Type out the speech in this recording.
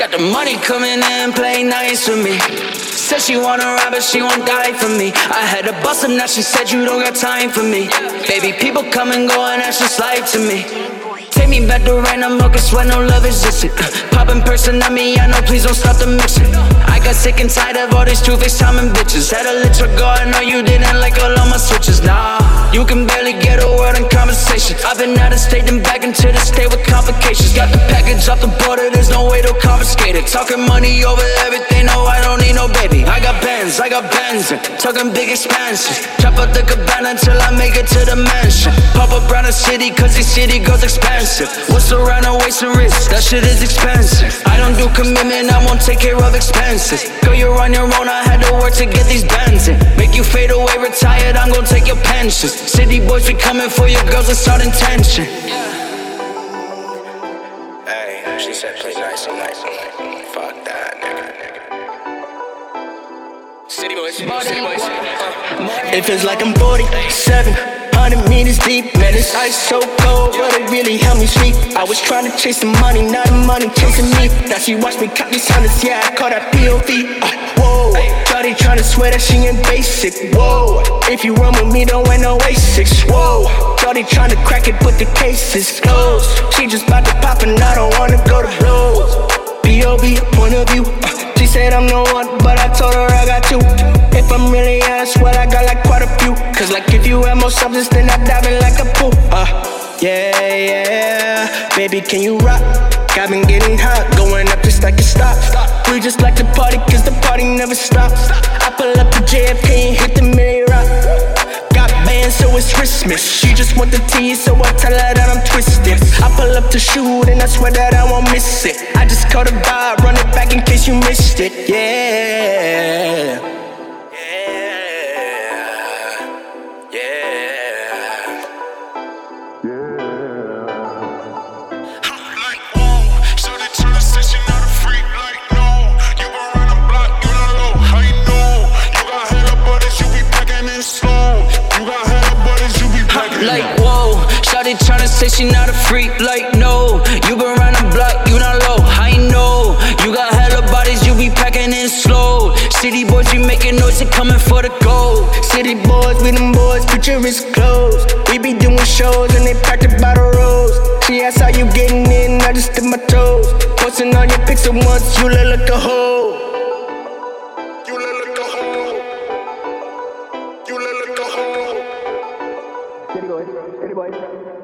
Got the money coming in, play nice with me. Said she wanna ride, but she won't die for me. I had to bust her, now she said you don't got time for me. Baby, people come and go, and that's just life to me. Take me back to now, milk sweat, no love existed. Uh, Poppin' person on me, I know, please don't stop the mixing. I got sick and tired of all these two face timing bitches. Had a little I know you didn't like all of my switches. Nah, you can barely get a word in conversation. I've been out of state and back into the state complications. Got the package off the border, there's no way to confiscate it. Talking money over everything, no, I don't need no baby. I got Benz, I got Benz, talking big expansions. Chop out the cabana till I make it to the mansion. Pop up around the city, cause these city girls expensive. What's around a waist and wrist? That shit is expensive. I don't do commitment, I won't take care of expenses. Girl, you're on your own, I had to work to get these bands in. Make you fade away, retired, I'm gonna take your pensions. City boys be coming for your girls with sudden intention. Hey, she said play nice, I'm nice, nice. Fuck that, nigga. City boys, city boys, city boys. It feels like I'm 47, 100 meters deep. Man, this ice so cold, but it really helped me sleep. I was trying to chase the money, not the money chasing me. Now she watched me cut these hundreds, yeah, I call that POV. Uh, whoa, Shawty trying to swear that she ain't basic. Whoa, if you run with me, don't wear no A6. Whoa, Shawty trying to crack it, but the case is closed. She just about to pop and I don't wanna Really honest, well, I got like quite a few. Cause like if you have more substance, then I dive in like a pool. Uh, yeah, yeah. Baby, can you rock? Got been getting hot, going up just like a stop. We just like to party, cause the party never stops. I pull up to JFK and hit the milli rock. Got bands, so it's Christmas. She just want the tea, so I tell her that I'm twisted. I pull up to shoot, and I swear that I won't miss it. I just caught a vibe, run it back in case you missed it. Yeah, Like, whoa, Shawty tryna say she not a freak. Like, no, you been round the block, you not low. I know, you got hella bodies, you be packing in slow. City boys, we making noise, they coming for the gold. City boys, we them boys, picture is closed. We be doing shows and they packed it by the rows. She asked how you getting in, I just did my toes. Posting all your pics at once, you look like a hoe. You